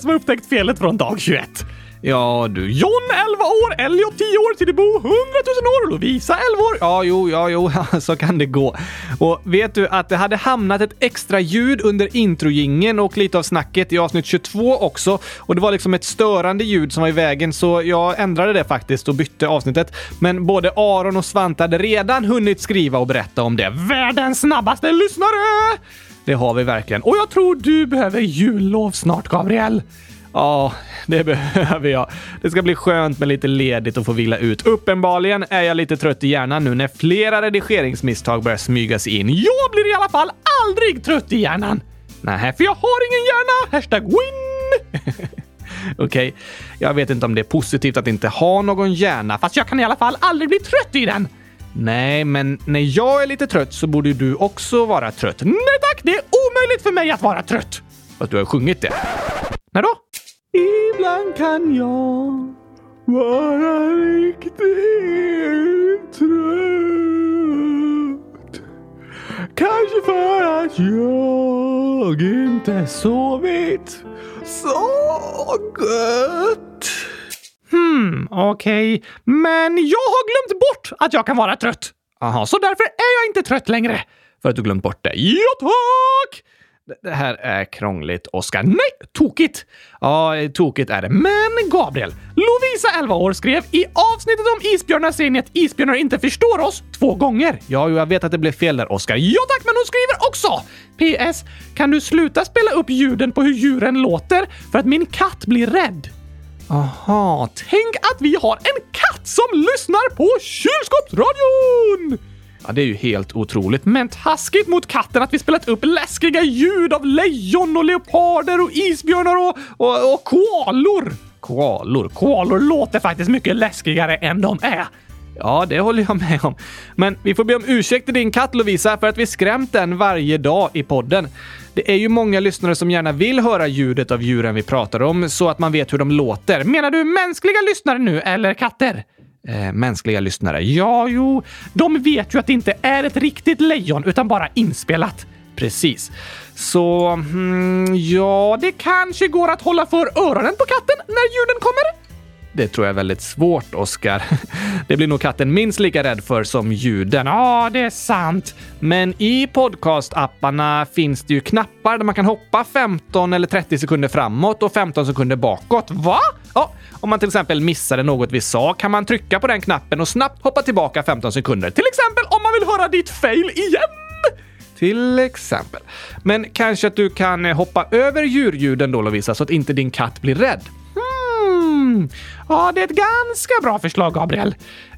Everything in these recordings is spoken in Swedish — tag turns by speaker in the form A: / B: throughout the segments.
A: som har upptäckt felet från dag 21.
B: Ja, du.
A: John 11 år, Elliot 10 år, Tidibo 100 000 år, Lovisa 11 år.
B: Ja, jo, ja, jo, så kan det gå. Och vet du att det hade hamnat ett extra ljud under introjingen och lite av snacket i avsnitt 22 också. Och det var liksom ett störande ljud som var i vägen, så jag ändrade det faktiskt och bytte avsnittet. Men både Aron och Svante hade redan hunnit skriva och berätta om det.
A: Världens snabbaste lyssnare!
B: Det har vi verkligen.
A: Och jag tror du behöver jullov snart, Gabriel.
B: Ja, det behöver jag. Det ska bli skönt med lite ledigt och få vila ut. Uppenbarligen är jag lite trött i hjärnan nu när flera redigeringsmisstag börjar smyga sig in.
A: Jag blir i alla fall aldrig trött i hjärnan.
B: Nej,
A: för jag har ingen hjärna! Hashtag win!
B: Okej, okay. jag vet inte om det är positivt att inte ha någon hjärna,
A: fast jag kan i alla fall aldrig bli trött i den.
B: Nej, men när jag är lite trött så borde du också vara trött.
A: Nej tack, det är omöjligt för mig att vara trött.
B: Fast du har sjungit det.
A: När då?
B: Ibland kan jag vara riktigt trött. Kanske för att jag inte sovit så gött.
A: Okej. Okay. Men jag har glömt bort att jag kan vara trött.
B: Aha,
A: så därför är jag inte trött längre.
B: För att du glömt bort det?
A: Ja, tack!
B: Det här är krångligt, Oskar.
A: Nej, tokigt!
B: Ja, tokigt är det.
A: Men Gabriel, Lovisa, 11 år, skrev i avsnittet om isbjörnar ser ni att isbjörnar inte förstår oss två gånger.
B: Ja, jag vet att det blev fel där, Oskar.
A: Ja tack, men hon skriver också! PS. Kan du sluta spela upp ljuden på hur djuren låter för att min katt blir rädd?
B: Aha,
A: tänk att vi har en katt som lyssnar på kylskåpsradion!
B: Ja, det är ju helt otroligt.
A: Men taskigt mot katten att vi spelat upp läskiga ljud av lejon och leoparder och isbjörnar och, och, och koalor.
B: Koalor?
A: Koalor låter faktiskt mycket läskigare än de är.
B: Ja, det håller jag med om. Men vi får be om ursäkt till din katt Lovisa för att vi skrämt den varje dag i podden. Det är ju många lyssnare som gärna vill höra ljudet av djuren vi pratar om så att man vet hur de låter.
A: Menar du mänskliga lyssnare nu eller katter?
B: eh, mänskliga lyssnare.
A: Ja, jo, de vet ju att det inte är ett riktigt lejon utan bara inspelat.
B: Precis. Så, mm, ja,
A: det kanske går att hålla för öronen på katten när ljuden kommer.
B: Det tror jag är väldigt svårt, Oskar. Det blir nog katten minst lika rädd för som ljuden.
A: Ja, det är sant.
B: Men i podcastapparna finns det ju knappar där man kan hoppa 15 eller 30 sekunder framåt och 15 sekunder bakåt.
A: Va?
B: Ja, om man till exempel missade något vi sa kan man trycka på den knappen och snabbt hoppa tillbaka 15 sekunder.
A: Till exempel om man vill höra ditt fail igen!
B: Till exempel. Men kanske att du kan hoppa över djurljuden då Lovisa, så att inte din katt blir rädd.
A: Hmm. Ja, det är ett ganska bra förslag, Gabriel.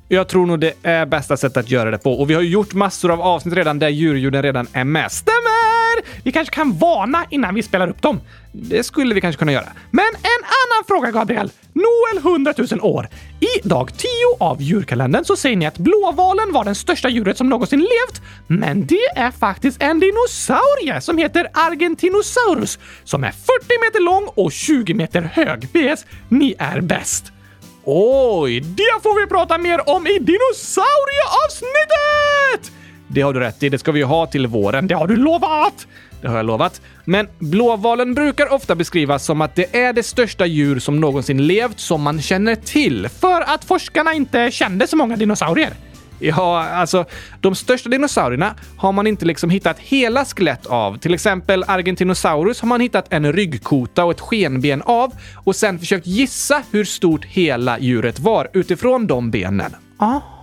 B: Jag tror nog det är bästa sättet att göra det på. Och vi har ju gjort massor av avsnitt redan där djurljuden redan är med.
A: Stämmer! Vi kanske kan varna innan vi spelar upp dem.
B: Det skulle vi kanske kunna göra.
A: Men annan fråga, Gabriel. Noel 100 000 år. I dag 10 av djurkalendern så säger ni att blåvalen var den största djuret som någonsin levt. Men det är faktiskt en dinosaurie som heter Argentinosaurus som är 40 meter lång och 20 meter hög. PS. Ni är bäst. Oj, det får vi prata mer om i dinosaurieavsnittet!
B: Det har du rätt i. Det ska vi ha till våren.
A: Det har du lovat!
B: Det har jag lovat. Men blåvalen brukar ofta beskrivas som att det är det största djur som någonsin levt som man känner till.
A: För att forskarna inte kände så många dinosaurier.
B: Ja, alltså de största dinosaurierna har man inte liksom hittat hela skelett av. Till exempel Argentinosaurus har man hittat en ryggkota och ett skenben av och sen försökt gissa hur stort hela djuret var utifrån de benen.
A: Aha!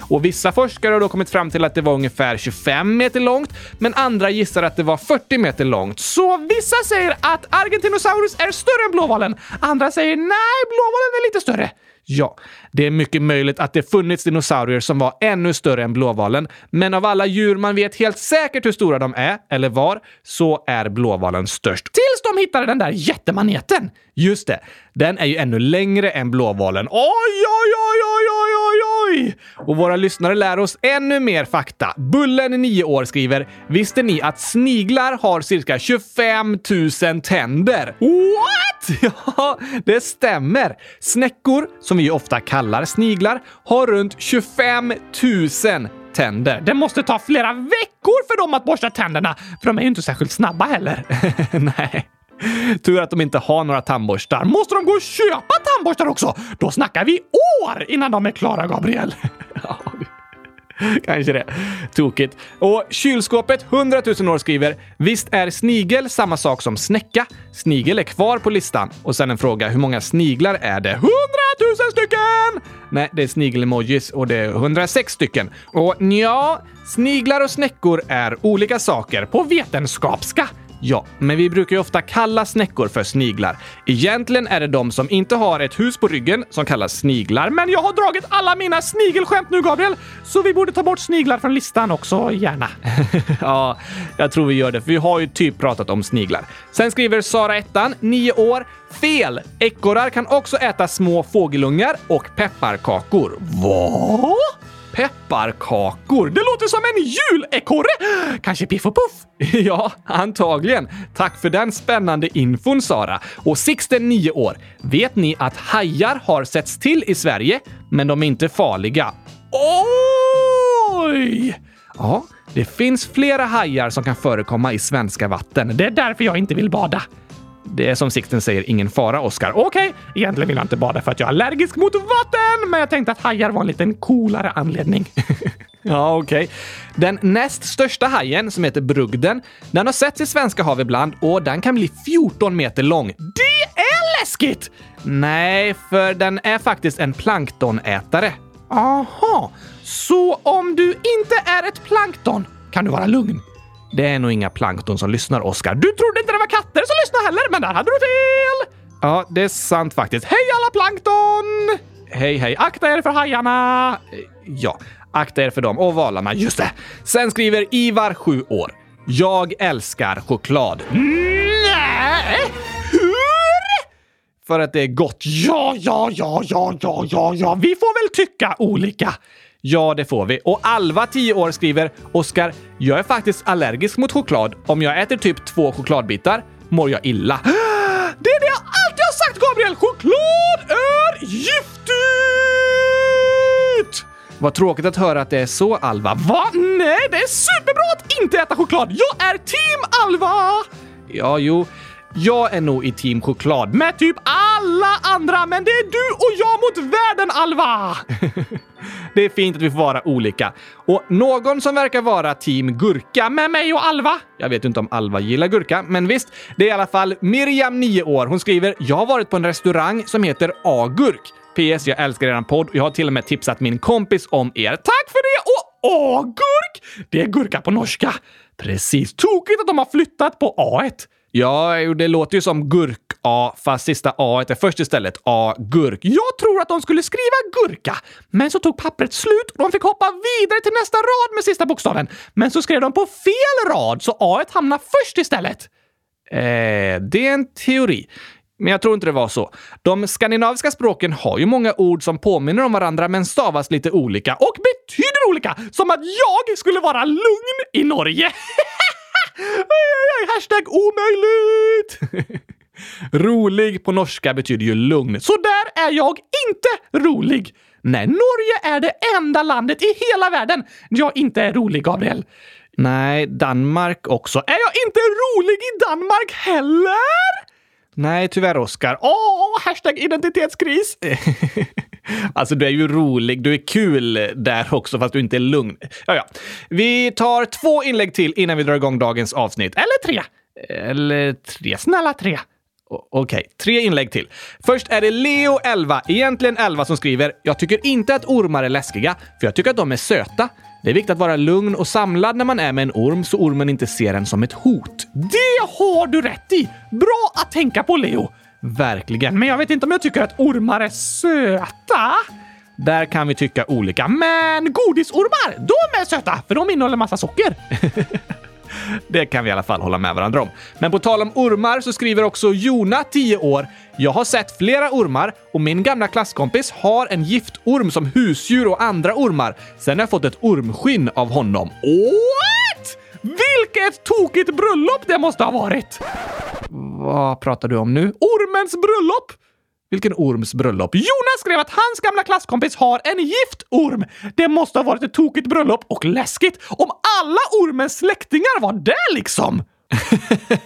B: Och vissa forskare har då kommit fram till att det var ungefär 25 meter långt, men andra gissar att det var 40 meter långt.
A: Så vissa säger att Argentinosaurus är större än blåvalen. Andra säger nej, blåvalen är lite större.
B: Ja, det är mycket möjligt att det funnits dinosaurier som var ännu större än blåvalen, men av alla djur man vet helt säkert hur stora de är, eller var, så är blåvalen störst.
A: Tills de hittade den där jättemaneten!
B: Just det, den är ju ännu längre än blåvalen.
A: Oj, oj, oj, oj, oj, oj, oj!
B: Och våra lyssnare lär oss ännu mer fakta. Bullen, 9 år, skriver “Visste ni att sniglar har cirka 25 000 tänder?”
A: What?
B: Ja, det stämmer. Snäckor, som vi ofta kallar sniglar, har runt 25 000 tänder.
A: Det måste ta flera veckor för dem att borsta tänderna, för de är ju inte särskilt snabba heller.
B: Nej. Tur att de inte har några tandborstar.
A: Måste de gå och köpa tandborstar också? Då snackar vi år innan de är klara, Gabriel.
B: Kanske det. Tokigt. Och kylskåpet 100 000 år skriver “Visst är snigel samma sak som snäcka? Snigel är kvar på listan.” Och sen en fråga “Hur många sniglar är det?” 100 000 stycken! Nej, det är snigel-emojis och det är 106 stycken. Och ja, sniglar och snäckor är olika saker på vetenskapska. Ja, men vi brukar ju ofta kalla snäckor för sniglar. Egentligen är det de som inte har ett hus på ryggen som kallas sniglar.
A: Men jag har dragit alla mina snigelskämt nu, Gabriel! Så vi borde ta bort sniglar från listan också, gärna.
B: ja, jag tror vi gör det, för vi har ju typ pratat om sniglar. Sen skriver Sara Ettan, 9 år. Fel! Ekorrar kan också äta små fågelungar och pepparkakor.
A: Vad?
B: Pepparkakor?
A: Det låter som en julekorre! Kanske Piff och Puff?
B: ja, antagligen. Tack för den spännande infon, Sara. Och Sixten, 9 år. Vet ni att hajar har setts till i Sverige, men de är inte farliga?
A: Oj!
B: Ja, det finns flera hajar som kan förekomma i svenska vatten.
A: Det är därför jag inte vill bada.
B: Det är som Sikten säger ingen fara, Oskar.
A: Okej, okay. egentligen vill jag inte bada för att jag är allergisk mot vatten, men jag tänkte att hajar var en liten coolare anledning.
B: ja, okej. Okay. Den näst största hajen, som heter brugden, den har setts i svenska hav ibland och den kan bli 14 meter lång.
A: Det är läskigt!
B: Nej, för den är faktiskt en planktonätare.
A: Aha, så om du inte är ett plankton kan du vara lugn?
B: Det är nog inga plankton som lyssnar, Oskar.
A: Du trodde inte det var katter som lyssnade heller, men där hade du fel!
B: Ja, det är sant faktiskt.
A: Hej alla plankton!
B: Hej, hej.
A: Akta er för hajarna!
B: Ja, akta er för dem. Och valarna, just det. Sen skriver Ivar, 7 år. Jag älskar choklad.
A: Nej! Hur?
B: För att det är gott.
A: Ja, ja, ja, ja, ja, ja, ja. Vi får väl tycka olika.
B: Ja, det får vi. Och Alva, 10 år, skriver “Oskar, jag är faktiskt allergisk mot choklad. Om jag äter typ två chokladbitar mår jag illa.”
A: Det är det jag alltid har sagt, Gabriel! Choklad är giftigt!
B: Vad tråkigt att höra att det är så, Alva.
A: Va? Nej, det är superbra att inte äta choklad! Jag är team Alva!
B: Ja, jo. Jag är nog i team choklad.
A: Med typ alla andra, men det är du och jag mot världen, Alva!
B: det är fint att vi får vara olika. Och någon som verkar vara team gurka med mig och Alva. Jag vet inte om Alva gillar gurka, men visst. Det är i alla fall Miriam, 9 år. Hon skriver “Jag har varit på en restaurang som heter Agurk. PS. Jag älskar eran podd och jag har till och med tipsat min kompis om er.
A: Tack för det! Och agurk! Det är gurka på norska. Precis. Tokigt att de har flyttat på A1.
B: Ja, det låter ju som gurk-A, fast sista A är först istället. A-gurk.
A: Jag tror att de skulle skriva gurka, men så tog pappret slut och de fick hoppa vidare till nästa rad med sista bokstaven. Men så skrev de på fel rad, så A hamnar först istället.
B: Eh, det är en teori. Men jag tror inte det var så. De skandinaviska språken har ju många ord som påminner om varandra men stavas lite olika
A: och betyder olika. Som att jag skulle vara lugn i Norge. Hashtag omöjligt!
B: rolig på norska betyder ju lugn.
A: Så där är jag inte rolig. Nej, Norge är det enda landet i hela världen jag inte är rolig, Gabriel.
B: Nej, Danmark också.
A: Är jag inte rolig i Danmark heller?
B: Nej, tyvärr, Oskar.
A: Åh, hashtag identitetskris!
B: Alltså, du är ju rolig. Du är kul där också, fast du inte är lugn. Ja, ja. Vi tar två inlägg till innan vi drar igång dagens avsnitt.
A: Eller tre.
B: Eller tre.
A: Snälla tre.
B: Okej, okay. tre inlägg till. Först är det Leo 11, egentligen 11, som skriver “Jag tycker inte att ormar är läskiga, för jag tycker att de är söta. Det är viktigt att vara lugn och samlad när man är med en orm så ormen inte ser en som ett hot.”
A: Det har du rätt i! Bra att tänka på, Leo.
B: Verkligen.
A: Men jag vet inte om jag tycker att ormar är söta.
B: Där kan vi tycka olika.
A: Men godisormar, de är söta, för de innehåller massa socker.
B: Det kan vi i alla fall hålla med varandra om. Men på tal om ormar så skriver också Jona, 10 år. Jag har sett flera ormar och min gamla klasskompis har en giftorm som husdjur och andra ormar. Sen har jag fått ett ormskinn av honom.
A: What? Vilket tokigt bröllop det måste ha varit!
B: Vad pratar du om nu?
A: Ormens bröllop!
B: Vilken orms bröllop?
A: Jonas skrev att hans gamla klasskompis har en gift orm. Det måste ha varit ett tokigt bröllop och läskigt om alla ormens släktingar var där liksom.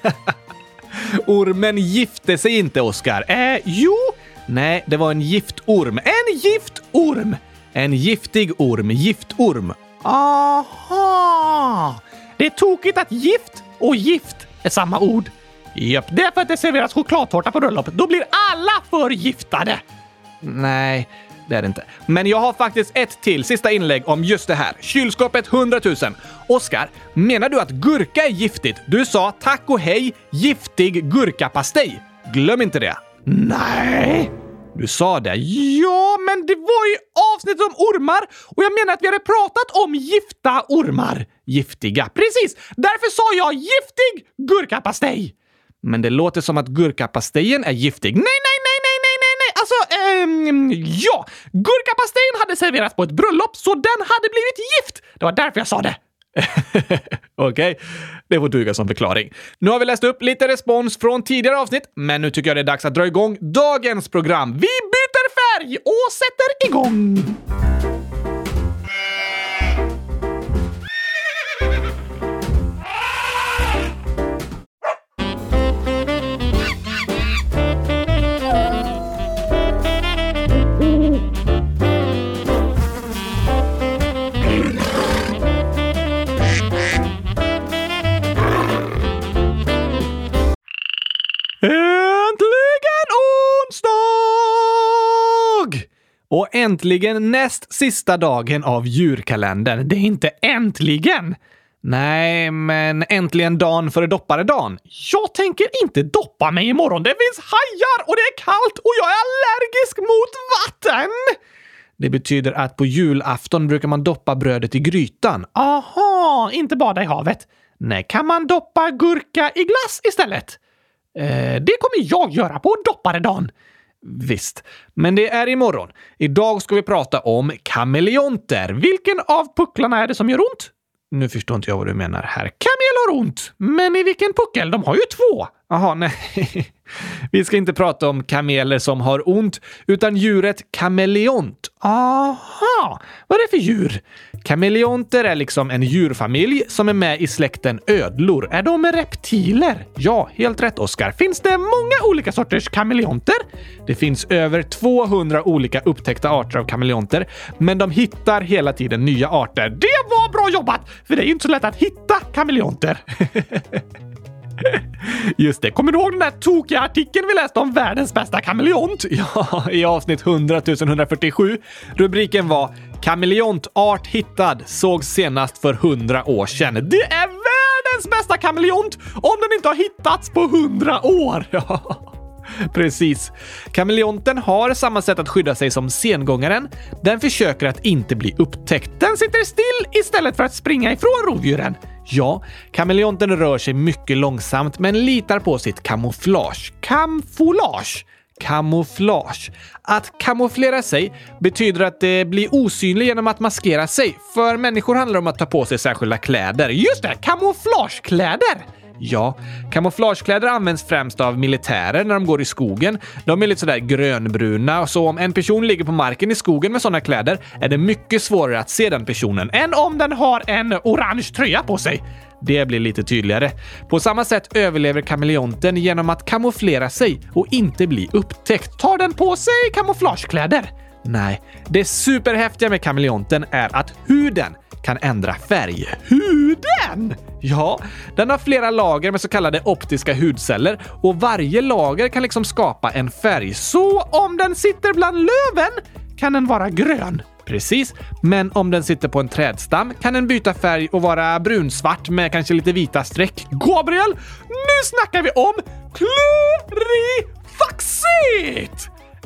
B: ormen gifte sig inte, Oskar.
A: Eh, jo,
B: Nej, det var en giftorm.
A: en giftorm.
B: En giftig orm. Giftorm.
A: Aha! Det är tokigt att gift och gift är samma ord. Japp, det är för att det serveras chokladtårta på bröllopet. Då blir alla förgiftade.
B: Nej, det är det inte. Men jag har faktiskt ett till sista inlägg om just det här. Kylskåpet 100 000. Oskar, menar du att gurka är giftigt? Du sa tack och hej, giftig gurkapastej. Glöm inte det.
A: Nej!
B: Du sa det.
A: Ja, men det var ju avsnittet om ormar och jag menar att vi hade pratat om gifta ormar.
B: Giftiga.
A: Precis! Därför sa jag giftig gurkapastej.
B: Men det låter som att gurkapastejen är giftig.
A: Nej, nej, nej, nej, nej, nej, nej! Alltså, ehm, ja! Gurkapastejen hade serverats på ett bröllop, så den hade blivit gift! Det var därför jag sa det.
B: Okej, okay. det får duga som förklaring. Nu har vi läst upp lite respons från tidigare avsnitt, men nu tycker jag det är dags att dra igång dagens program.
A: Vi byter färg och sätter igång!
B: Och äntligen näst sista dagen av djurkalendern.
A: Det är inte äntligen!
B: Nej, men äntligen dagen före dopparedagen.
A: Jag tänker inte doppa mig imorgon. Det finns hajar och det är kallt och jag är allergisk mot vatten!
B: Det betyder att på julafton brukar man doppa brödet i grytan.
A: Aha, inte bada i havet. Nej, kan man doppa gurka i glass istället? Eh, det kommer jag göra på dopparedagen.
B: Visst, men det är imorgon. Idag ska vi prata om kameleonter.
A: Vilken av pucklarna är det som gör ont?
B: Nu förstår inte jag vad du menar här.
A: Kameleonter! Har ont, men i vilken puckel? De har ju två.
B: Jaha, nej. Vi ska inte prata om kameler som har ont, utan djuret kameleont.
A: Aha, vad är det för djur?
B: Kameleonter är liksom en djurfamilj som är med i släkten ödlor.
A: Är de reptiler?
B: Ja, helt rätt Oskar.
A: Finns det många olika sorters kameleonter?
B: Det finns över 200 olika upptäckta arter av kameleonter, men de hittar hela tiden nya arter.
A: Det var bra jobbat! För det är ju inte så lätt att hitta kameleonter. Just det. Kommer du ihåg den där tokiga artikeln vi läste om världens bästa kameleont?
B: Ja, i avsnitt 100 147. Rubriken var “Kameleontart hittad sågs senast för 100 år sedan”.
A: Det är världens bästa kameleont om den inte har hittats på 100 år!
B: Ja. Precis. Kameleonten har samma sätt att skydda sig som sengångaren. Den försöker att inte bli upptäckt.
A: Den sitter still istället för att springa ifrån rovdjuren.
B: Ja, kameleonten rör sig mycket långsamt men litar på sitt kamouflage.
A: Kamouflage?
B: Kamouflage. Att kamouflera sig betyder att det blir osynlig genom att maskera sig. För människor handlar det om att ta på sig särskilda kläder.
A: Just det, kamouflagekläder!
B: Ja, kamouflagekläder används främst av militärer när de går i skogen. De är lite sådär grönbruna, så om en person ligger på marken i skogen med sådana kläder är det mycket svårare att se den personen än om den har en orange tröja på sig. Det blir lite tydligare. På samma sätt överlever kameleonten genom att kamouflera sig och inte bli upptäckt.
A: Tar den på sig kamouflagekläder?
B: Nej, det superhäftiga med kameleonten är att huden kan ändra färg.
A: Huden?
B: Ja, den har flera lager med så kallade optiska hudceller och varje lager kan liksom skapa en färg.
A: Så om den sitter bland löven kan den vara grön?
B: Precis, men om den sitter på en trädstam kan den byta färg och vara brunsvart med kanske lite vita streck.
A: Gabriel, nu snackar vi om klorifaxit!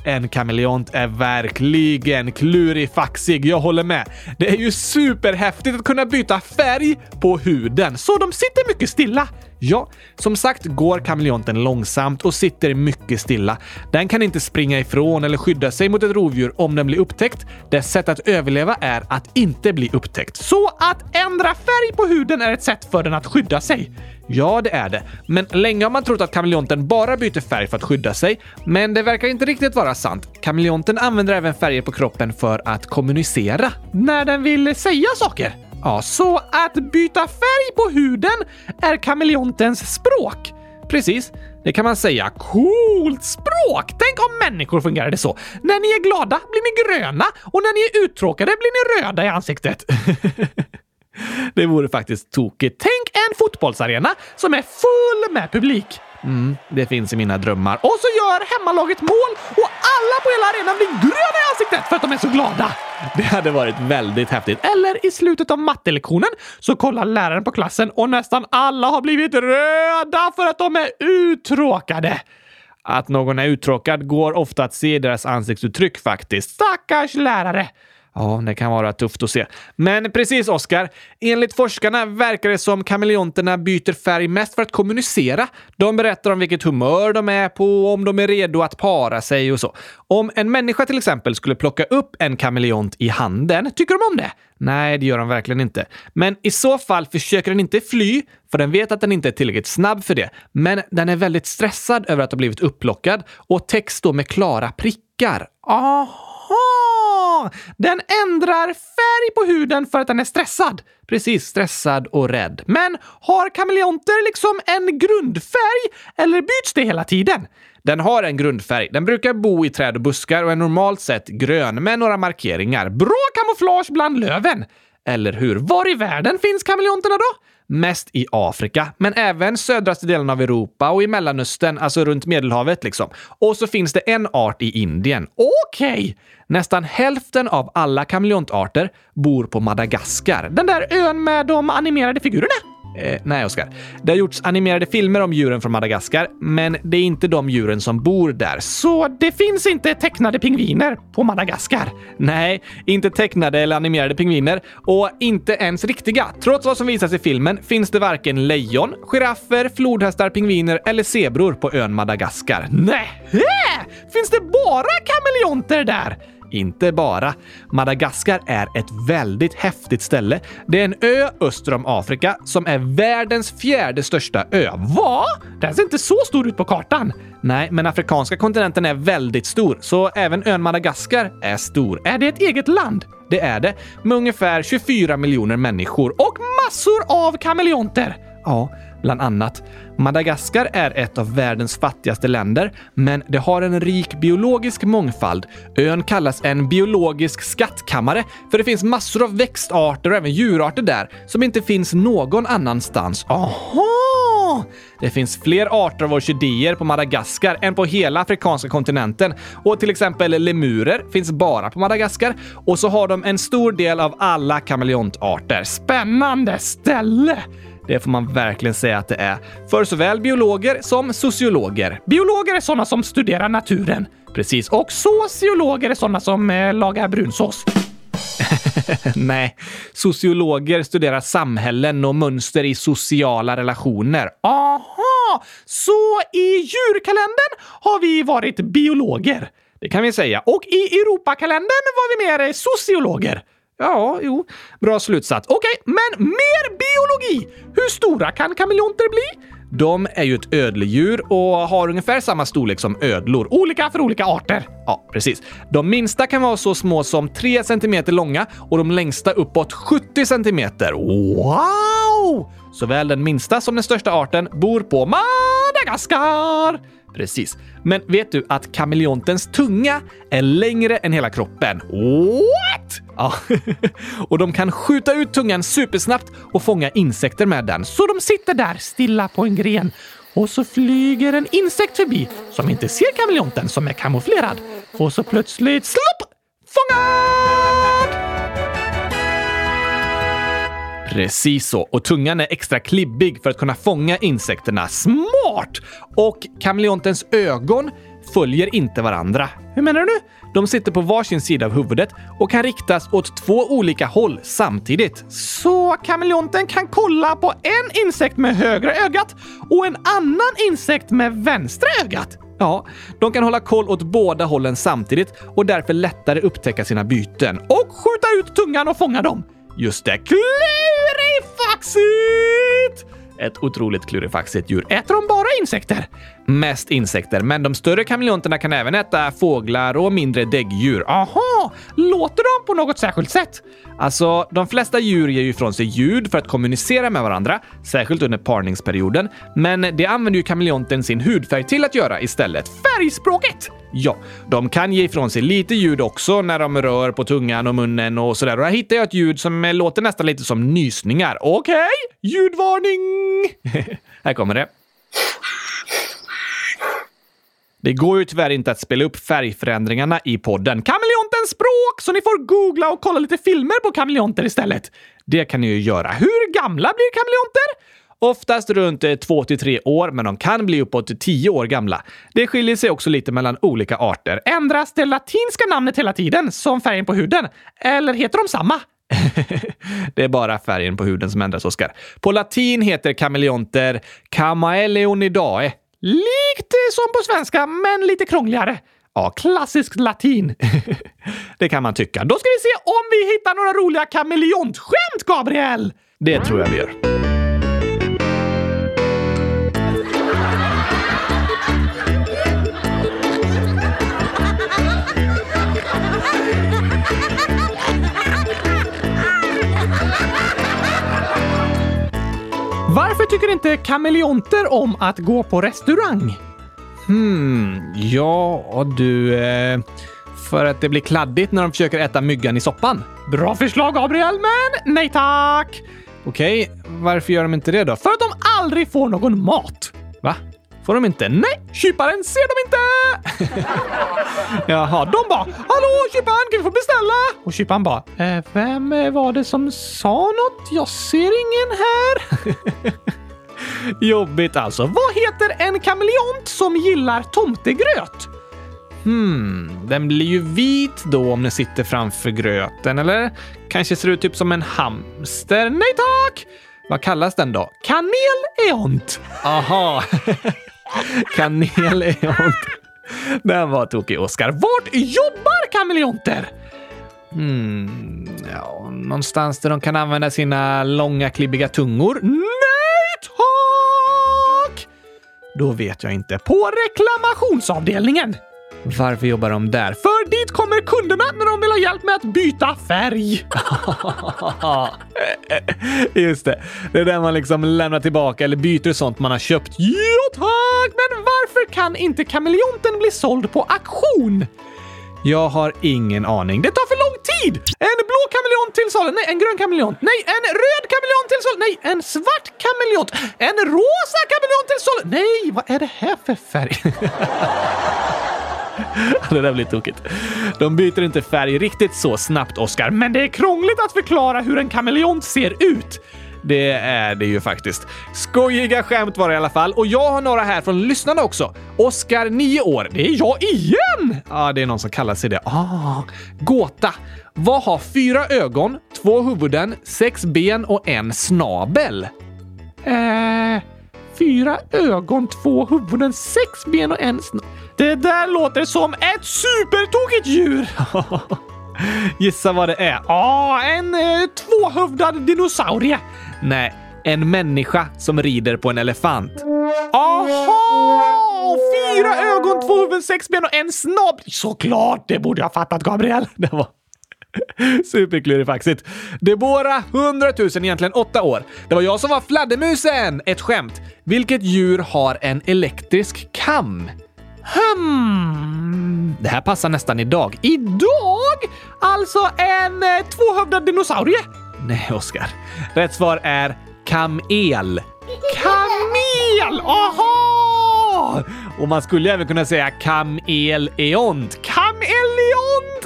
B: En kameleont är verkligen klurifaxig, jag håller med. Det är ju superhäftigt att kunna byta färg på huden.
A: Så de sitter mycket stilla?
B: Ja, som sagt går kameleonten långsamt och sitter mycket stilla. Den kan inte springa ifrån eller skydda sig mot ett rovdjur om den blir upptäckt. Dess sätt att överleva är att inte bli upptäckt.
A: Så att ändra färg på huden är ett sätt för den att skydda sig?
B: Ja, det är det. Men länge har man trott att kameleonten bara byter färg för att skydda sig. Men det verkar inte riktigt vara sant. Kameleonten använder även färger på kroppen för att kommunicera.
A: När den vill säga saker? Ja, så att byta färg på huden är kameleontens språk?
B: Precis. det kan man säga.
A: Coolt språk! Tänk om människor fungerade så. När ni är glada blir ni gröna och när ni är uttråkade blir ni röda i ansiktet.
B: Det vore faktiskt tokigt.
A: Tänk en fotbollsarena som är full med publik.
B: Mm, det finns i mina drömmar.
A: Och så gör hemmalaget mål och alla på hela arenan blir gröna i ansiktet för att de är så glada.
B: Det hade varit väldigt häftigt.
A: Eller i slutet av mattelektionen så kollar läraren på klassen och nästan alla har blivit röda för att de är uttråkade.
B: Att någon är uttråkad går ofta att se i deras ansiktsuttryck faktiskt.
A: Stackars lärare!
B: Ja, det kan vara tufft att se. Men precis, Oskar. Enligt forskarna verkar det som kameleonterna byter färg mest för att kommunicera. De berättar om vilket humör de är på, om de är redo att para sig och så. Om en människa till exempel skulle plocka upp en kameleont i handen, tycker de om det? Nej, det gör de verkligen inte. Men i så fall försöker den inte fly, för den vet att den inte är tillräckligt snabb för det. Men den är väldigt stressad över att ha blivit upplockad och täcks då med klara prickar.
A: Aha! Den ändrar färg på huden för att den är stressad.
B: Precis, stressad och rädd.
A: Men har kameleonter liksom en grundfärg eller byts det hela tiden?
B: Den har en grundfärg. Den brukar bo i träd och buskar och är normalt sett grön med några markeringar.
A: Bra kamouflage bland löven!
B: Eller hur?
A: Var i världen finns kameleonterna då?
B: Mest i Afrika, men även södraste delen av Europa och i Mellanöstern, alltså runt Medelhavet liksom. Och så finns det en art i Indien.
A: Okej! Okay.
B: Nästan hälften av alla kameleontarter bor på Madagaskar.
A: Den där ön med de animerade figurerna?
B: Eh, nej, Oskar. Det har gjorts animerade filmer om djuren från Madagaskar, men det är inte de djuren som bor där.
A: Så det finns inte tecknade pingviner på Madagaskar?
B: Nej, inte tecknade eller animerade pingviner och inte ens riktiga. Trots vad som visas i filmen finns det varken lejon, giraffer, flodhästar, pingviner eller zebror på ön Madagaskar.
A: Nej, finns det bara kameleonter där?
B: Inte bara. Madagaskar är ett väldigt häftigt ställe. Det är en ö öster om Afrika som är världens fjärde största ö.
A: Va? Den ser inte så stor ut på kartan.
B: Nej, men afrikanska kontinenten är väldigt stor, så även ön Madagaskar är stor.
A: Är det ett eget land?
B: Det är det, med ungefär 24 miljoner människor
A: och massor av kameleonter.
B: Ja, bland annat. Madagaskar är ett av världens fattigaste länder, men det har en rik biologisk mångfald. Ön kallas en biologisk skattkammare, för det finns massor av växtarter och även djurarter där som inte finns någon annanstans.
A: Aha!
B: Det finns fler arter av orkidéer på Madagaskar än på hela afrikanska kontinenten. Och till exempel lemurer finns bara på Madagaskar. Och så har de en stor del av alla kameleontarter.
A: Spännande ställe!
B: Det får man verkligen säga att det är. För såväl biologer som sociologer.
A: Biologer är sådana som studerar naturen.
B: Precis.
A: Och sociologer är sådana som eh, lagar brunsås.
B: Nej, sociologer studerar samhällen och mönster i sociala relationer.
A: Aha! Så i djurkalendern har vi varit biologer.
B: Det kan vi säga.
A: Och i Europakalendern var vi mer eh, sociologer.
B: Ja, jo. Bra slutsats.
A: Okej, okay, men mer biologi! Hur stora kan kameleonter bli?
B: De är ju ett ödledjur och har ungefär samma storlek som ödlor.
A: Olika för olika arter.
B: Ja, precis. De minsta kan vara så små som 3 cm långa och de längsta uppåt 70 cm.
A: Wow!
B: Såväl den minsta som den största arten bor på Madagaskar. Precis. Men vet du att kameleontens tunga är längre än hela kroppen?
A: What?
B: Ja. och de kan skjuta ut tungan supersnabbt och fånga insekter med den.
A: Så de sitter där stilla på en gren och så flyger en insekt förbi som inte ser kameleonten som är kamouflerad. Och så plötsligt slopp! Fångad!
B: Precis så. Och tungan är extra klibbig för att kunna fånga insekterna.
A: Smart!
B: Och kameleontens ögon följer inte varandra.
A: Hur menar du?
B: De sitter på varsin sida av huvudet och kan riktas åt två olika håll samtidigt.
A: Så kameleonten kan kolla på en insekt med högra ögat och en annan insekt med vänstra ögat?
B: Ja, de kan hålla koll åt båda hållen samtidigt och därför lättare upptäcka sina byten.
A: Och skjuta ut tungan och fånga dem.
B: Just det.
A: Klurifaxigt!
B: Ett otroligt klurifaxigt djur.
A: Äter de bara insekter?
B: Mest insekter, men de större kameleonterna kan även äta fåglar och mindre däggdjur.
A: Aha! Låter de på något särskilt sätt?
B: Alltså, de flesta djur ger ju ifrån sig ljud för att kommunicera med varandra, särskilt under parningsperioden. Men det använder ju kameleonten sin hudfärg till att göra istället.
A: Färgspråket!
B: Ja, de kan ge ifrån sig lite ljud också när de rör på tungan och munnen och sådär. Och här hittar jag ett ljud som eh, låter nästan lite som nysningar.
A: Okej, okay. ljudvarning!
B: här kommer det. Det går ju tyvärr inte att spela upp färgförändringarna i podden.
A: Kameleontens språk! Så ni får googla och kolla lite filmer på kameleonter istället.
B: Det kan ni ju göra.
A: Hur gamla blir kameleonter?
B: Oftast runt eh, 2-3 år, men de kan bli uppåt 10 år gamla. Det skiljer sig också lite mellan olika arter.
A: Ändras det latinska namnet hela tiden, som färgen på huden? Eller heter de samma?
B: det är bara färgen på huden som ändras, Oskar. På latin heter kameleonter Chamaeleonidae.
A: Likt eh, som på svenska, men lite krångligare.
B: Ja, klassiskt latin. det kan man tycka.
A: Då ska vi se om vi hittar några roliga kameleontskämt, Gabriel!
B: Det tror jag vi gör.
A: Varför tycker inte kameleonter om att gå på restaurang?
B: Hmm, ja du... Eh, för att det blir kladdigt när de försöker äta myggan i soppan.
A: Bra förslag, Gabriel, men nej tack!
B: Okej, varför gör de inte det då?
A: För att de aldrig får någon mat.
B: Va? Får de inte?
A: Nej, kyparen ser dem inte!
B: Jaha,
A: de bara “Hallå kyparen, kan vi få beställa?” Och kyparen bara äh, “Vem eh, var det som sa något? Jag ser ingen här.”
B: Jobbigt alltså.
A: Vad heter en kameleont som gillar tomtegröt?
B: Hmm, den blir ju vit då om den sitter framför gröten, eller? Kanske ser ut typ som en hamster?
A: Nej tack!
B: Vad kallas den då?
A: Kaneleont!
B: Aha! Kaneleont. Den var tokig, Oskar.
A: Vart jobbar kameleonter?
B: Hmm, ja, någonstans där de kan använda sina långa klibbiga tungor.
A: Nej tack!
B: Då vet jag inte.
A: På reklamationsavdelningen.
B: Varför jobbar de där?
A: För dit kommer kunderna när de vill ha hjälp med att byta färg.
B: Just det. Det är där man liksom lämnar tillbaka eller byter sånt man har köpt.
A: Ja tack! Men varför kan inte kameleonten bli såld på auktion?
B: Jag har ingen aning.
A: Det tar för lång tid! En blå kameleont till salu. Nej, en grön kameleont. Nej, en röd kameleont till salu. Nej, en svart kameleont. En rosa kameleont till salu. Nej, vad är det här för färg?
B: det där blir tokigt. De byter inte färg riktigt så snabbt, Oscar,
A: men det är krångligt att förklara hur en kameleont ser ut.
B: Det är det ju faktiskt. Skojiga skämt var det i alla fall. Och jag har några här från lyssnarna också. Oskar, 9 år.
A: Det är jag igen!
B: Ja, det är någon som kallar sig det. Ah, gåta. Vad har fyra ögon, två huvuden, sex ben och en snabel?
A: Eh, fyra ögon, två huvuden, sex ben och en snabel. Det där låter som ett supertokigt djur!
B: Gissa vad det är?
A: Ja, en eh, tvåhövdad dinosaurie.
B: Nej, en människa som rider på en elefant.
A: Aha! Fyra ögon, två huvuden, sex ben och en snobb. Såklart, det borde jag fattat, Gabriel.
B: Det var superklurifaxigt. Debora, 100 000, egentligen 8 år. Det var jag som var fladdermusen! Ett skämt. Vilket djur har en elektrisk kam?
A: Hmm.
B: Det här passar nästan idag.
A: Idag? Alltså en eh, tvåhövdad dinosaurie?
B: Nej, Oskar. Rätt svar är kamel.
A: Kamel! Aha!
B: Och man skulle även kunna säga kameleont.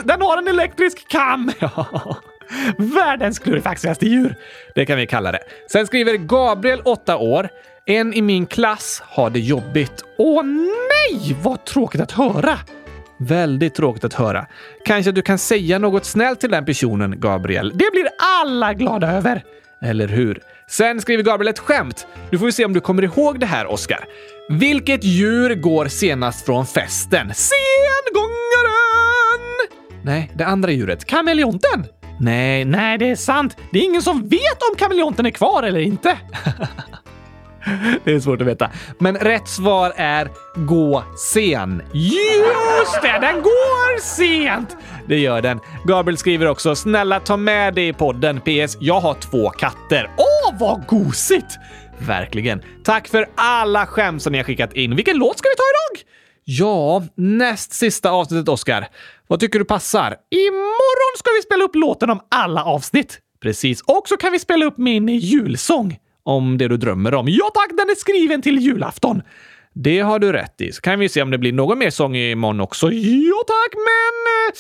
A: Den har en elektrisk kam! Världens klurifaxigaste djur.
B: Det kan vi kalla det. Sen skriver Gabriel, 8 år. En i min klass har det jobbigt.
A: Åh nej, vad tråkigt att höra!
B: Väldigt tråkigt att höra. Kanske du kan säga något snällt till den personen, Gabriel?
A: Det blir alla glada över!
B: Eller hur? Sen skriver Gabriel ett skämt. Nu får vi se om du kommer ihåg det här, Oscar. Vilket djur går senast från festen?
A: Sengångaren!
B: Nej, det andra djuret.
A: Kameleonten?
B: Nej,
A: nej, det är sant. Det är ingen som vet om kameleonten är kvar eller inte.
B: Det är svårt att veta. Men rätt svar är gå sen.
A: Just det, den går sent!
B: Det gör den. Gabriel skriver också “Snälla ta med det i podden. PS. Jag har två katter.”
A: Åh, vad gosigt!
B: Verkligen. Tack för alla skämt som ni har skickat in. Vilken låt ska vi ta idag? Ja, näst sista avsnittet, Oscar. Vad tycker du passar?
A: Imorgon ska vi spela upp låten om alla avsnitt.
B: Precis.
A: Och så kan vi spela upp min julsång.
B: Om det du drömmer om.
A: Ja tack, den är skriven till julafton.
B: Det har du rätt i. Så kan vi se om det blir någon mer sång imorgon också.
A: Ja tack, men... Eh,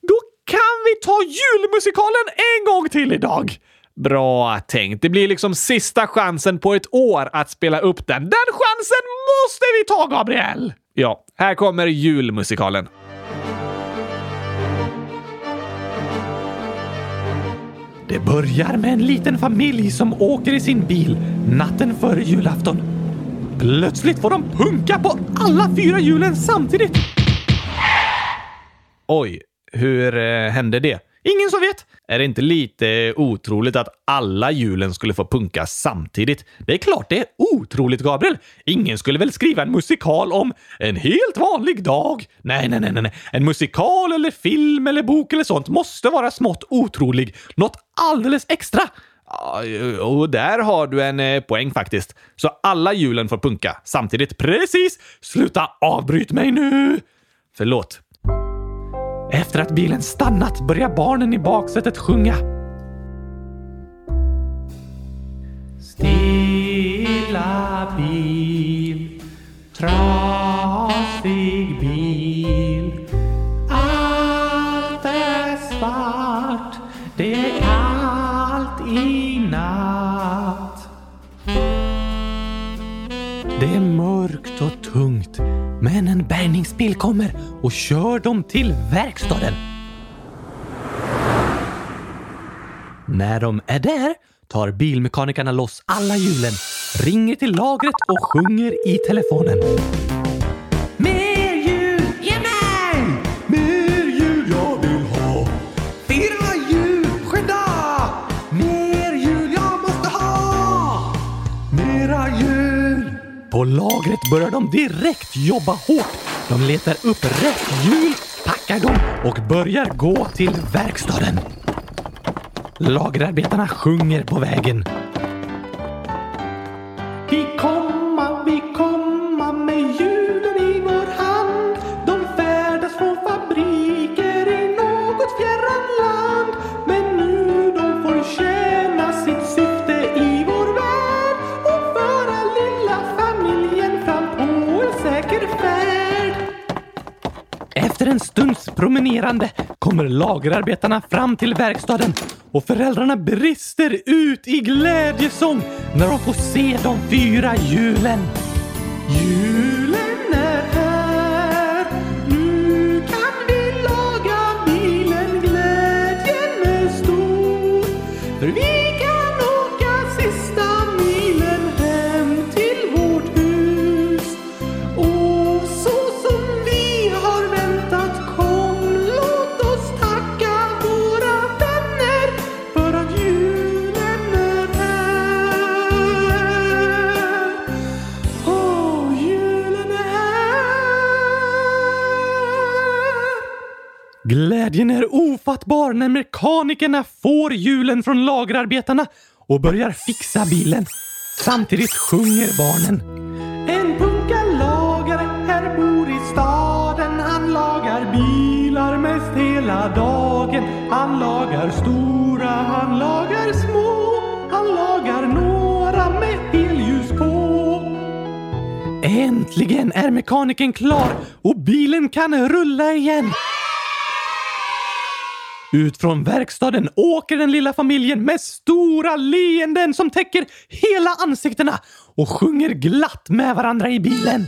A: då kan vi ta julmusikalen en gång till idag.
B: Bra tänkt. Det blir liksom sista chansen på ett år att spela upp den.
A: Den chansen måste vi ta, Gabriel!
B: Ja, här kommer julmusikalen.
A: Det börjar med en liten familj som åker i sin bil natten före julafton. Plötsligt får de punka på alla fyra hjulen samtidigt.
B: Oj, hur eh, hände det?
A: Ingen som vet.
B: Är det inte lite otroligt att alla hjulen skulle få punka samtidigt?
A: Det är klart det är otroligt, Gabriel. Ingen skulle väl skriva en musikal om en helt vanlig dag? Nej, nej, nej, nej. En musikal eller film eller bok eller sånt måste vara smått otrolig. Något alldeles extra.
B: Och där har du en eh, poäng faktiskt. Så alla hjulen får punka samtidigt.
A: Precis! Sluta avbryt mig nu!
B: Förlåt.
A: Efter att bilen stannat börjar barnen i baksätet sjunga. Stilla bil, trav bärgningsbil kommer och kör dem till verkstaden. När de är där tar bilmekanikerna loss alla hjulen, ringer till lagret och sjunger i telefonen. Mer hjul! Ge mig! Mer hjul jag vill ha! Fyra hjul! Skynda! Mer hjul jag måste ha! Mera hjul! På lagret börjar de direkt jobba hårt. De letar upp rätt hjul, packar dem och börjar gå till verkstaden. Lagerarbetarna sjunger på vägen. Stunds kommer lagerarbetarna fram till verkstaden och föräldrarna brister ut i glädjesång när de får se de fyra hjulen. Hjul Glädjen är ofattbar när mekanikerna får hjulen från lagerarbetarna och börjar fixa bilen. Samtidigt sjunger barnen. En punkalagare här bor i staden. Han lagar bilar mest hela dagen. Han lagar stora, han lagar små. Han lagar några med helljus på. Äntligen är mekanikern klar och bilen kan rulla igen. Ut från verkstaden åker den lilla familjen med stora leenden som täcker hela ansiktena och sjunger glatt med varandra i bilen.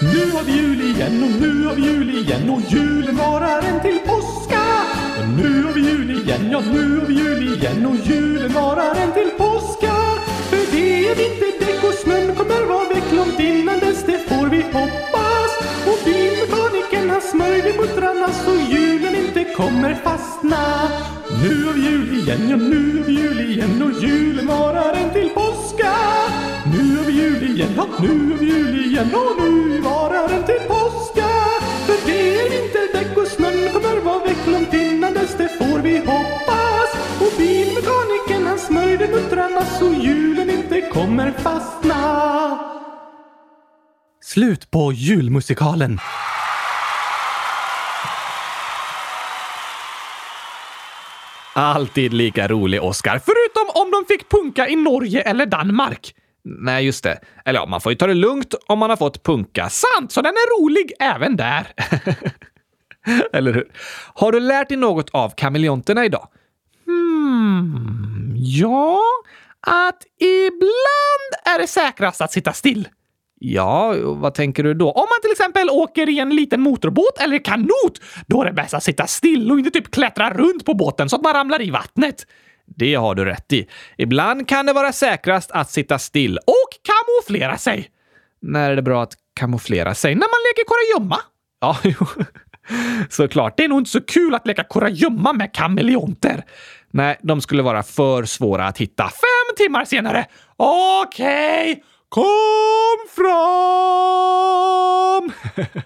A: Nu har vi jul igen och nu har vi jul igen och julen varar en till påska. Och nu har vi jul igen, ja nu har vi jul igen och julen varar en till påska. För det är vinterdäck och snön kommer vara väck långt innan dess, det får vi hoppas. Och har smörjt muttrarna så julen inte kommer fastna. Nu har jul igen, ja nu har jul igen och julen varar en till påska. Nu är jul igen, ja nu är jul igen och nu varar den till påska. För det är vinterdäck och snön kommer vara väck långt innan dess, det får vi hoppas. Och bilmekanikern han smörjde muttrarna så julen inte kommer fastna. Slut på julmusikalen. Alltid lika rolig, Oscar. Förutom om de fick punka i Norge eller Danmark. Nej, just det. Eller ja, man får ju ta det lugnt om man har fått punka. Sant, så den är rolig även där. eller hur? Har du lärt dig något av kameleonterna idag? Hmm, ja, att ibland är det säkrast att sitta still. Ja, vad tänker du då? Om man till exempel åker i en liten motorbåt eller kanot, då är det bäst att sitta still och inte typ klättra runt på båten så att man ramlar i vattnet. Det har du rätt i. Ibland kan det vara säkrast att sitta still och kamouflera sig. När är det bra att kamouflera sig? När man leker kurragömma. Ja, jo. Såklart. Det är nog inte så kul att leka kurragömma med kameleonter. Nej, de skulle vara för svåra att hitta. Fem timmar senare. Okej, okay kom fram!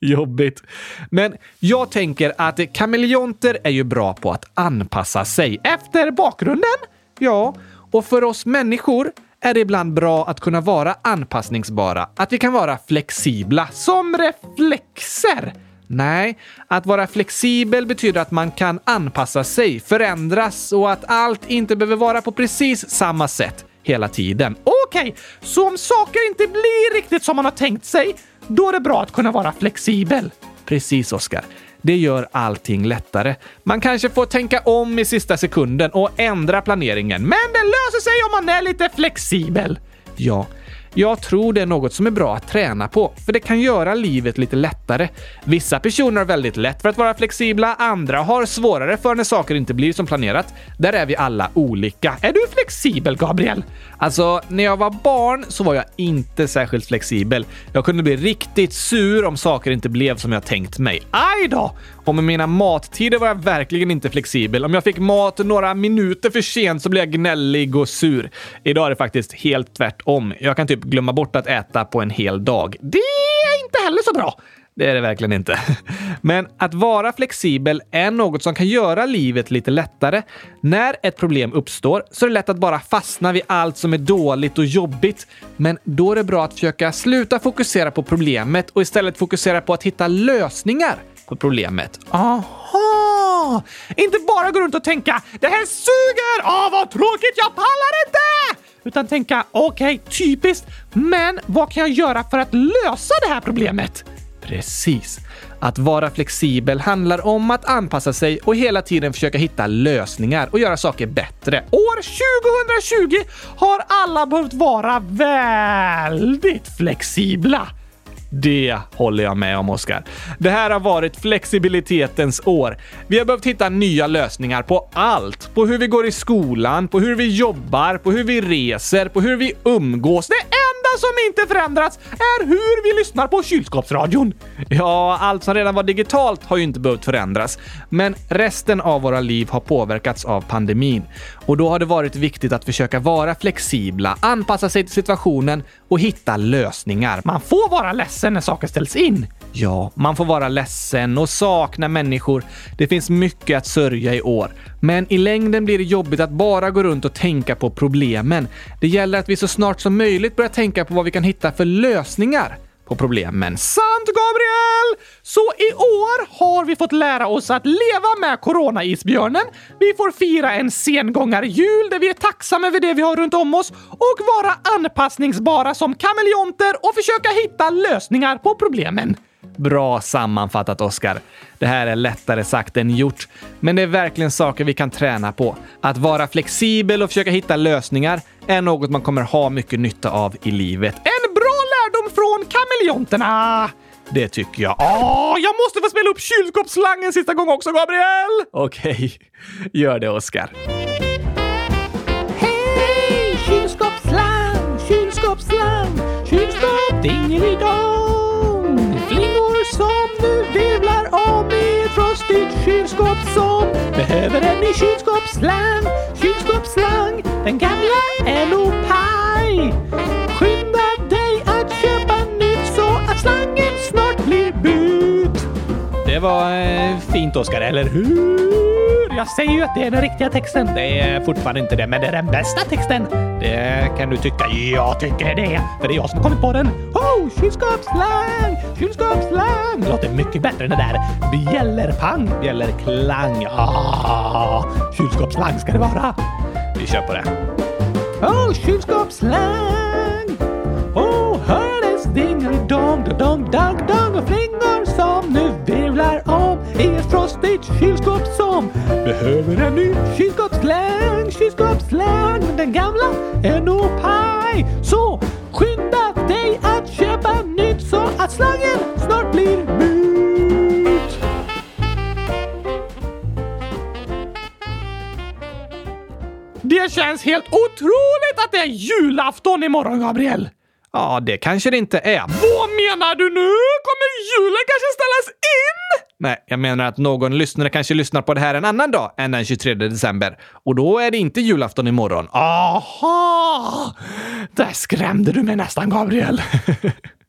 A: Jobbigt. Men jag tänker att kameleonter är ju bra på att anpassa sig efter bakgrunden. Ja, och för oss människor är det ibland bra att kunna vara anpassningsbara. Att vi kan vara flexibla. Som reflexer. Nej, att vara flexibel betyder att man kan anpassa sig, förändras och att allt inte behöver vara på precis samma sätt hela tiden. Okej, okay, så om saker inte blir riktigt som man har tänkt sig, då är det bra att kunna vara flexibel. Precis, Oskar. Det gör allting lättare. Man kanske får tänka om i sista sekunden och ändra planeringen, men det löser sig om man är lite flexibel. Ja, jag tror det är något som är bra att träna på, för det kan göra livet lite lättare. Vissa personer har väldigt lätt för att vara flexibla, andra har svårare för när saker inte blir som planerat. Där är vi alla olika. Är du flexibel, Gabriel? Alltså, när jag var barn så var jag inte särskilt flexibel. Jag kunde bli riktigt sur om saker inte blev som jag tänkt mig. Aj då! Och med mina mattider var jag verkligen inte flexibel. Om jag fick mat några minuter för sent så blev jag gnällig och sur. Idag är det faktiskt helt tvärtom. Jag kan typ glömma bort att äta på en hel dag. Det är inte heller så bra. Det är det verkligen inte. Men att vara flexibel är något som kan göra livet lite lättare. När ett problem uppstår så är det lätt att bara fastna vid allt som är dåligt och jobbigt. Men då är det bra att försöka sluta fokusera på problemet och istället fokusera på att hitta lösningar på problemet. Aha! Inte bara gå runt och tänka “Det här suger! Åh, vad tråkigt! Jag pallar inte!” Utan tänka “Okej, okay, typiskt, men vad kan jag göra för att lösa det här problemet?” Precis. Att vara flexibel handlar om att anpassa sig och hela tiden försöka hitta lösningar och göra saker bättre. År 2020 har alla behövt vara väldigt flexibla. Det håller jag med om, Oskar. Det här har varit flexibilitetens år. Vi har behövt hitta nya lösningar på allt. På hur vi går i skolan, på hur vi jobbar, på hur vi reser, på hur vi umgås. Det enda som inte förändrats är hur vi lyssnar på kylskåpsradion. Ja, allt som redan var digitalt har ju inte behövt förändras. Men resten av våra liv har påverkats av pandemin. Och då har det varit viktigt att försöka vara flexibla, anpassa sig till situationen och hitta lösningar. Man får vara ledsen när saker ställs in. Ja, man får vara ledsen och sakna människor. Det finns mycket att sörja i år. Men i längden blir det jobbigt att bara gå runt och tänka på problemen. Det gäller att vi så snart som möjligt börjar tänka på vad vi kan hitta för lösningar på problemen. Sant, Gabriel! Så i år har vi fått lära oss att leva med coronaisbjörnen. Vi får fira en sengångarjul där vi är tacksamma över det vi har runt om oss och vara anpassningsbara som kameleonter och försöka hitta lösningar på problemen. Bra sammanfattat, Oskar. Det här är lättare sagt än gjort, men det är verkligen saker vi kan träna på. Att vara flexibel och försöka hitta lösningar är något man kommer ha mycket nytta av i livet. En bra lärdom från kameleonterna! Det tycker jag. Åh, jag måste få spela upp kylskåpsslangen sista gång också, Gabriel! Okej, okay. gör det, Oskar. Hej! Kylskåpsslang, kylskåpsslang, kylskåp dingelidong. frostigt kylskåp som behöver en ny kylskåpsslang, kylskåpsslang, den gamla är nog paj. Skynda dig att köpa nytt så att slangen snart blir bytt.
B: Det var eh, fint Oskar, eller hur?
A: Jag säger ju att det är den riktiga texten.
B: Det är fortfarande inte det, men det är den bästa texten. Det kan du tycka.
A: Jag tycker det, för det är jag som har kommit på den. Oh, kylskåpsslang! Kylskåpsslang! Låter mycket bättre än det där bjällerpang, bjällerklang. Ah, kylskåpsslang ska det vara.
B: Vi kör på det.
A: Oh, kylskåpsslang! Oh, hör det dingelidong, dong, dong, dong och flingor som nu virvlar om i ett frostigt kylskåp som behöver en ny kylskåpsslang, kylskåpsslang. Den gamla är nog paj. Så skynda dig att köpa nytt så att slangen snart blir mut. Det känns helt otroligt att det är julafton imorgon, Gabriel!
B: Ja, det kanske det inte är.
A: Vad menar du nu? Kommer julen kanske ställas in?
B: Nej, jag menar att någon lyssnare kanske lyssnar på det här en annan dag än den 23 december. Och då är det inte julafton imorgon.
A: Aha! Där skrämde du mig nästan, Gabriel.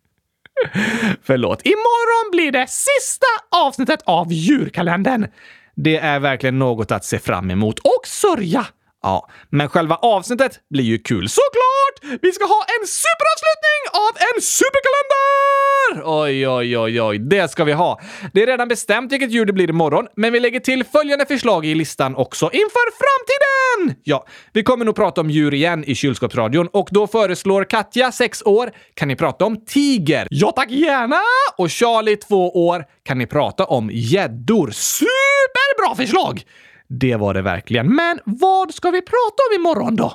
A: Förlåt. Imorgon blir det sista avsnittet av djurkalendern.
B: Det är verkligen något att se fram emot.
A: Och sörja!
B: Ja, men själva avsnittet blir ju kul.
A: Såklart! Vi ska ha en superavslutning av en superkalender!
B: Oj, oj, oj, oj. Det ska vi ha. Det är redan bestämt vilket djur det blir imorgon, men vi lägger till följande förslag i listan också inför framtiden! Ja, vi kommer nog prata om djur igen i kylskåpsradion och då föreslår Katja, 6 år, kan ni prata om tiger?
A: Ja tack, gärna!
B: Och Charlie, 2 år, kan ni prata om gäddor?
A: Superbra förslag!
B: Det var det verkligen.
A: Men vad ska vi prata om imorgon då?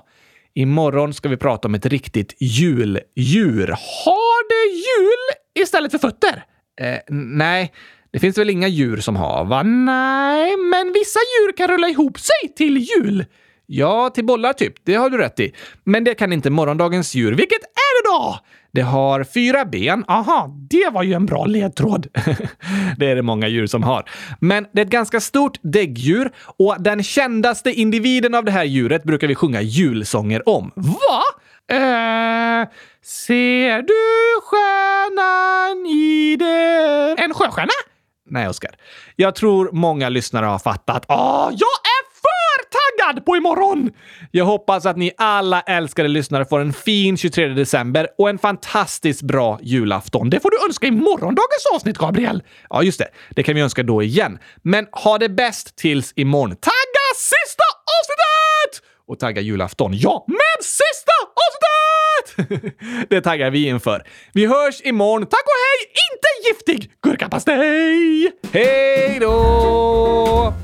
B: Imorgon ska vi prata om ett riktigt juldjur.
A: Har det hjul istället för fötter?
B: Eh, nej, det finns väl inga djur som har, va?
A: Nej, men vissa djur kan rulla ihop sig till hjul.
B: Ja, till bollar typ. Det har du rätt i. Men det kan inte morgondagens djur.
A: Vilket är det då?
B: Det har fyra ben.
A: Aha, det var ju en bra ledtråd.
B: det är det många djur som har. Men det är ett ganska stort däggdjur och den kändaste individen av det här djuret brukar vi sjunga julsånger om.
A: Va? Eh, ser du stjärnan i det... En sjöstjärna?
B: Nej, Oskar. Jag tror många lyssnare har fattat.
A: Åh, jag är taggad på imorgon!
B: Jag hoppas att ni alla älskade lyssnare får en fin 23 december och en fantastiskt bra julafton.
A: Det får du önska i morgondagens avsnitt, Gabriel.
B: Ja, just det. Det kan vi önska då igen. Men ha det bäst tills imorgon.
A: Tagga sista avsnittet!
B: Och tagga julafton.
A: Ja, med sista avsnittet!
B: det taggar vi inför. Vi hörs imorgon.
A: Tack och hej! Inte giftig gurkapastej!
B: Hej då!